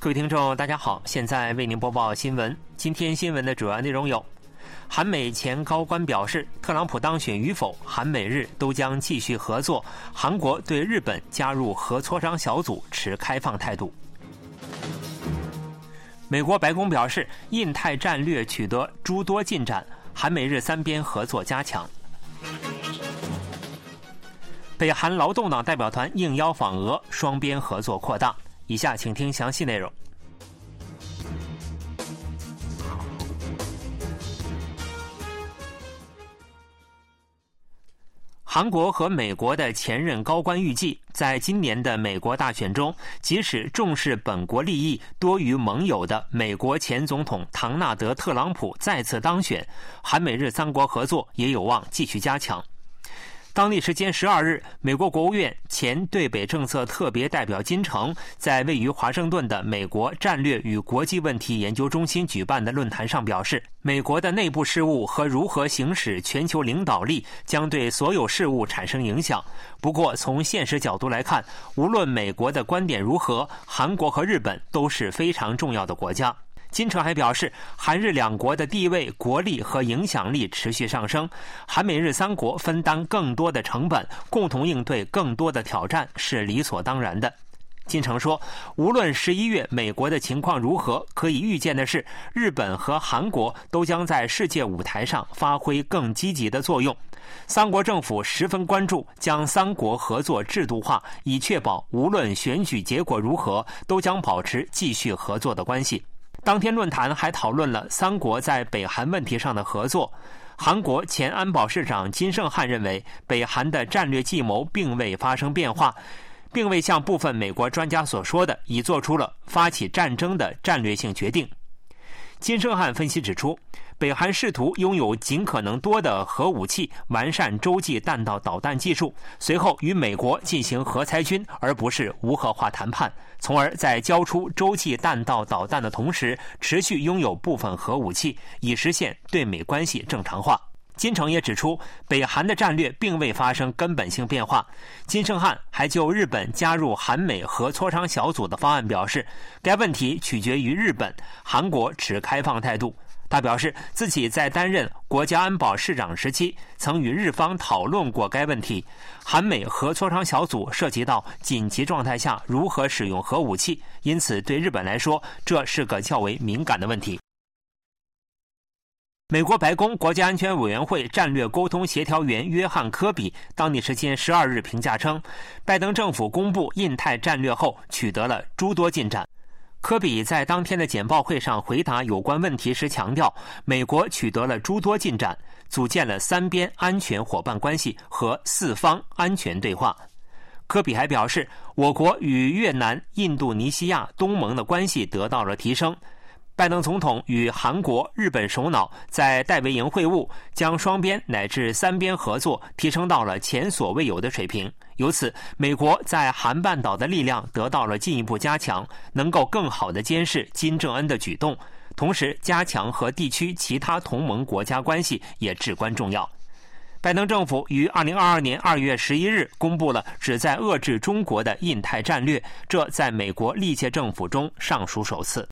各位听众，大家好，现在为您播报新闻。今天新闻的主要内容有：韩美前高官表示，特朗普当选与否，韩美日都将继续合作。韩国对日本加入核磋商小组持开放态度。美国白宫表示，印太战略取得诸多进展，韩美日三边合作加强。北韩劳动党代表团应邀访俄，双边合作扩大。以下请听详细内容。韩国和美国的前任高官预计，在今年的美国大选中，即使重视本国利益多于盟友的美国前总统唐纳德·特朗普再次当选，韩美日三国合作也有望继续加强。当地时间十二日，美国国务院前对北政策特别代表金城在位于华盛顿的美国战略与国际问题研究中心举办的论坛上表示，美国的内部事务和如何行使全球领导力将对所有事务产生影响。不过，从现实角度来看，无论美国的观点如何，韩国和日本都是非常重要的国家。金城还表示，韩日两国的地位、国力和影响力持续上升，韩美日三国分担更多的成本，共同应对更多的挑战是理所当然的。金城说，无论十一月美国的情况如何，可以预见的是，日本和韩国都将在世界舞台上发挥更积极的作用。三国政府十分关注将三国合作制度化，以确保无论选举结果如何，都将保持继续合作的关系。当天论坛还讨论了三国在北韩问题上的合作。韩国前安保市长金胜汉认为，北韩的战略计谋并未发生变化，并未像部分美国专家所说的，已做出了发起战争的战略性决定。金胜汉分析指出，北韩试图拥有尽可能多的核武器，完善洲际弹道导弹技术，随后与美国进行核裁军，而不是无核化谈判，从而在交出洲际弹道导弹的同时，持续拥有部分核武器，以实现对美关系正常化。金城也指出，北韩的战略并未发生根本性变化。金圣汉还就日本加入韩美核磋商小组的方案表示，该问题取决于日本，韩国持开放态度。他表示，自己在担任国家安保市长时期，曾与日方讨论过该问题。韩美核磋商小组涉及到紧急状态下如何使用核武器，因此对日本来说，这是个较为敏感的问题。美国白宫国家安全委员会战略沟通协调员约翰·科比当地时间十二日评价称，拜登政府公布印太战略后取得了诸多进展。科比在当天的简报会上回答有关问题时强调，美国取得了诸多进展，组建了三边安全伙伴关系和四方安全对话。科比还表示，我国与越南、印度尼西亚、东盟的关系得到了提升。拜登总统与韩国、日本首脑在戴维营会晤，将双边乃至三边合作提升到了前所未有的水平。由此，美国在韩半岛的力量得到了进一步加强，能够更好地监视金正恩的举动，同时加强和地区其他同盟国家关系也至关重要。拜登政府于二零二二年二月十一日公布了旨在遏制中国的印太战略，这在美国历届政府中尚属首次。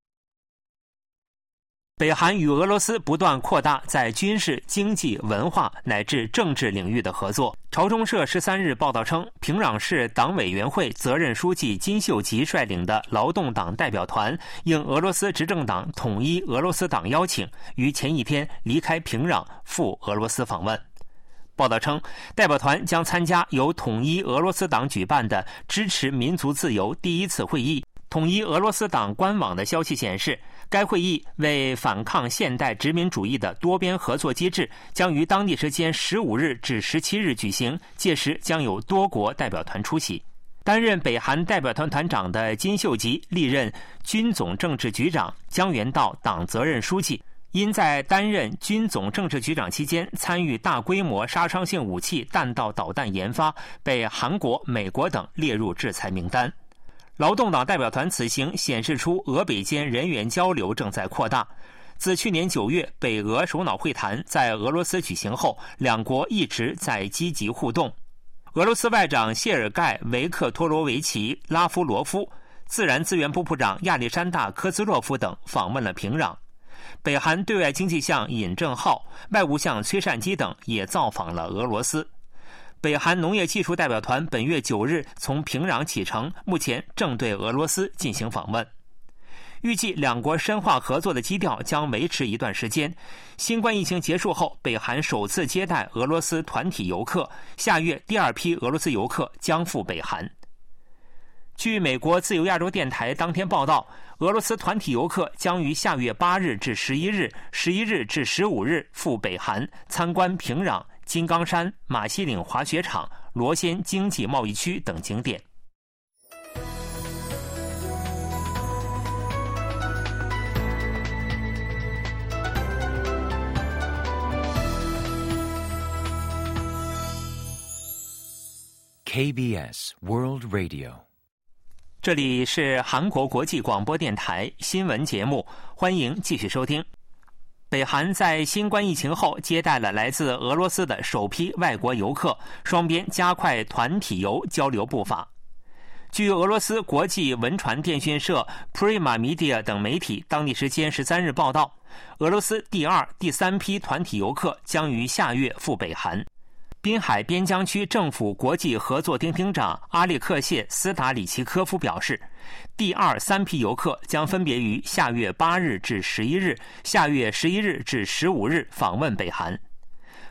北韩与俄罗斯不断扩大在军事、经济、文化乃至政治领域的合作。朝中社十三日报道称，平壤市党委员会责任书记金秀吉率领的劳动党代表团应俄罗斯执政党统一俄罗斯党邀请，于前一天离开平壤赴俄罗斯访问。报道称，代表团将参加由统一俄罗斯党举办的支持民族自由第一次会议。统一俄罗斯党官网的消息显示。该会议为反抗现代殖民主义的多边合作机制将于当地时间十五日至十七日举行，届时将有多国代表团出席。担任北韩代表团团长的金秀吉历任军总政治局长，江原道党责任书记，因在担任军总政治局长期间参与大规模杀伤性武器弹道导弹研发，被韩国、美国等列入制裁名单。劳动党代表团此行显示出俄北间人员交流正在扩大。自去年九月北俄首脑会谈在俄罗斯举行后，两国一直在积极互动。俄罗斯外长谢尔盖·维克托罗维奇·拉夫罗夫自然资源部部长亚历山大·科兹洛夫等访问了平壤。北韩对外经济相尹正浩、外务相崔善基等也造访了俄罗斯。北韩农业技术代表团本月九日从平壤启程，目前正对俄罗斯进行访问。预计两国深化合作的基调将维持一段时间。新冠疫情结束后，北韩首次接待俄罗斯团体游客，下月第二批俄罗斯游客将赴北韩。据美国自由亚洲电台当天报道，俄罗斯团体游客将于下月八日至十一日、十一日至十五日赴北韩参观平壤、金刚山、马西岭滑雪场、罗仙经济贸易区等景点。KBS World Radio，这里是韩国国际广播电台新闻节目，欢迎继续收听。北韩在新冠疫情后接待了来自俄罗斯的首批外国游客，双边加快团体游交流步伐。据俄罗斯国际文传电讯社 Prima Media 等媒体当地时间十三日报道，俄罗斯第二、第三批团体游客将于下月赴北韩。滨海边疆区政府国际合作厅厅长阿列克谢·斯达里奇科夫表示，第二、三批游客将分别于下月八日至十一日、下月十一日至十五日访问北韩。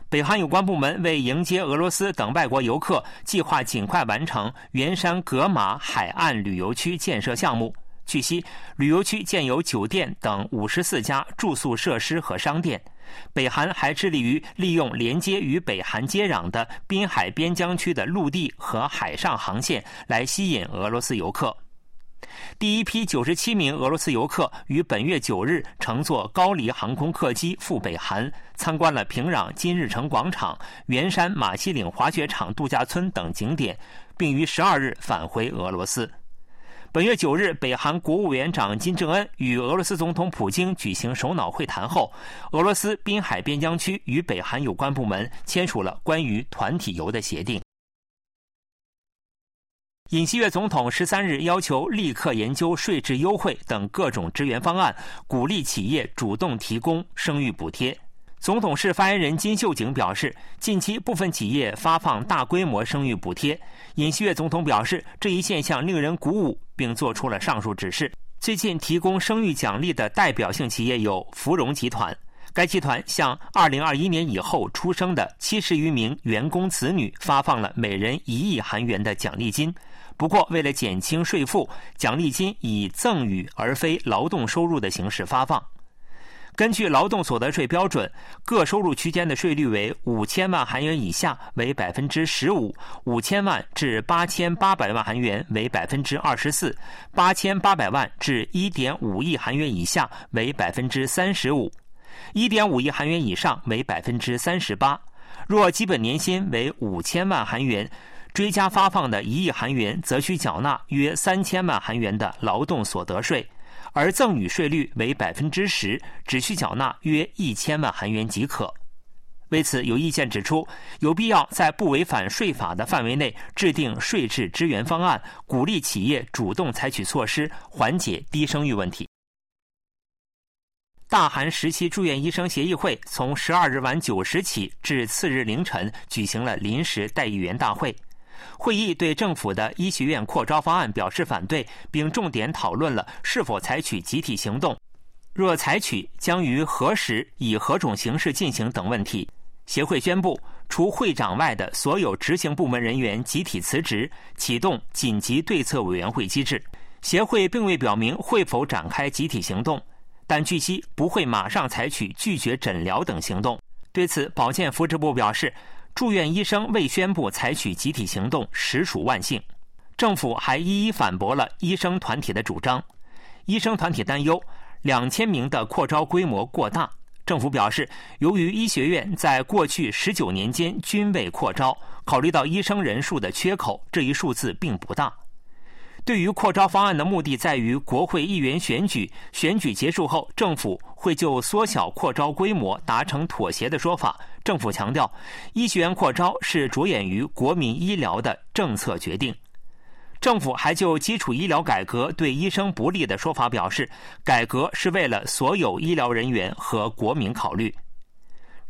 北韩有关部门为迎接俄罗斯等外国游客，计划尽快完成元山格马海岸旅游区建设项目。据悉，旅游区建有酒店等五十四家住宿设施和商店。北韩还致力于利用连接与北韩接壤的滨海边疆区的陆地和海上航线来吸引俄罗斯游客。第一批九十七名俄罗斯游客于本月九日乘坐高丽航空客机赴北韩，参观了平壤金日成广场、元山马西岭滑雪场度假村等景点，并于十二日返回俄罗斯。本月九日，北韩国务委员长金正恩与俄罗斯总统普京举行首脑会谈后，俄罗斯滨海边疆区与北韩有关部门签署了关于团体游的协定。尹锡悦总统十三日要求立刻研究税制优惠等各种支援方案，鼓励企业主动提供生育补贴。总统室发言人金秀景表示，近期部分企业发放大规模生育补贴。尹锡悦总统表示，这一现象令人鼓舞，并作出了上述指示。最近提供生育奖励的代表性企业有芙蓉集团，该集团向2021年以后出生的七十余名员工子女发放了每人一亿韩元的奖励金。不过，为了减轻税负，奖励金以赠与而非劳动收入的形式发放。根据劳动所得税标准，各收入区间的税率为五千万韩元以下为百分之十五，五千万至八千八百万韩元为百分之二十四，八千八百万至一点五亿韩元以下为百分之三十五，一点五亿韩元以上为百分之三十八。若基本年薪为五千万韩元，追加发放的一亿韩元则需缴纳约三千万韩元的劳动所得税。而赠与税率为百分之十，只需缴纳约一千万韩元即可。为此，有意见指出，有必要在不违反税法的范围内制定税制支援方案，鼓励企业主动采取措施，缓解低生育问题。大韩时期住院医生协议会从十二日晚九时起至次日凌晨举行了临时代议员大会。会议对政府的医学院扩招方案表示反对，并重点讨论了是否采取集体行动，若采取将于何时、以何种形式进行等问题。协会宣布，除会长外的所有执行部门人员集体辞职，启动紧急对策委员会机制。协会并未表明会否展开集体行动，但据悉不会马上采取拒绝诊疗等行动。对此，保健福祉部表示。住院医生未宣布采取集体行动，实属万幸。政府还一一反驳了医生团体的主张。医生团体担忧两千名的扩招规模过大。政府表示，由于医学院在过去十九年间均未扩招，考虑到医生人数的缺口，这一数字并不大。对于扩招方案的目的在于国会议员选举，选举结束后，政府会就缩小扩招规模达成妥协的说法。政府强调，医学院扩招是着眼于国民医疗的政策决定。政府还就基础医疗改革对医生不利的说法表示，改革是为了所有医疗人员和国民考虑。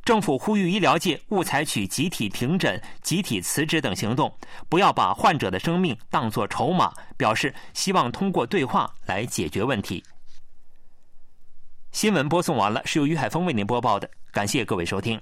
政府呼吁医疗界勿采取集体停诊、集体辞职等行动，不要把患者的生命当作筹码，表示希望通过对话来解决问题。新闻播送完了，是由于海峰为您播报的，感谢各位收听。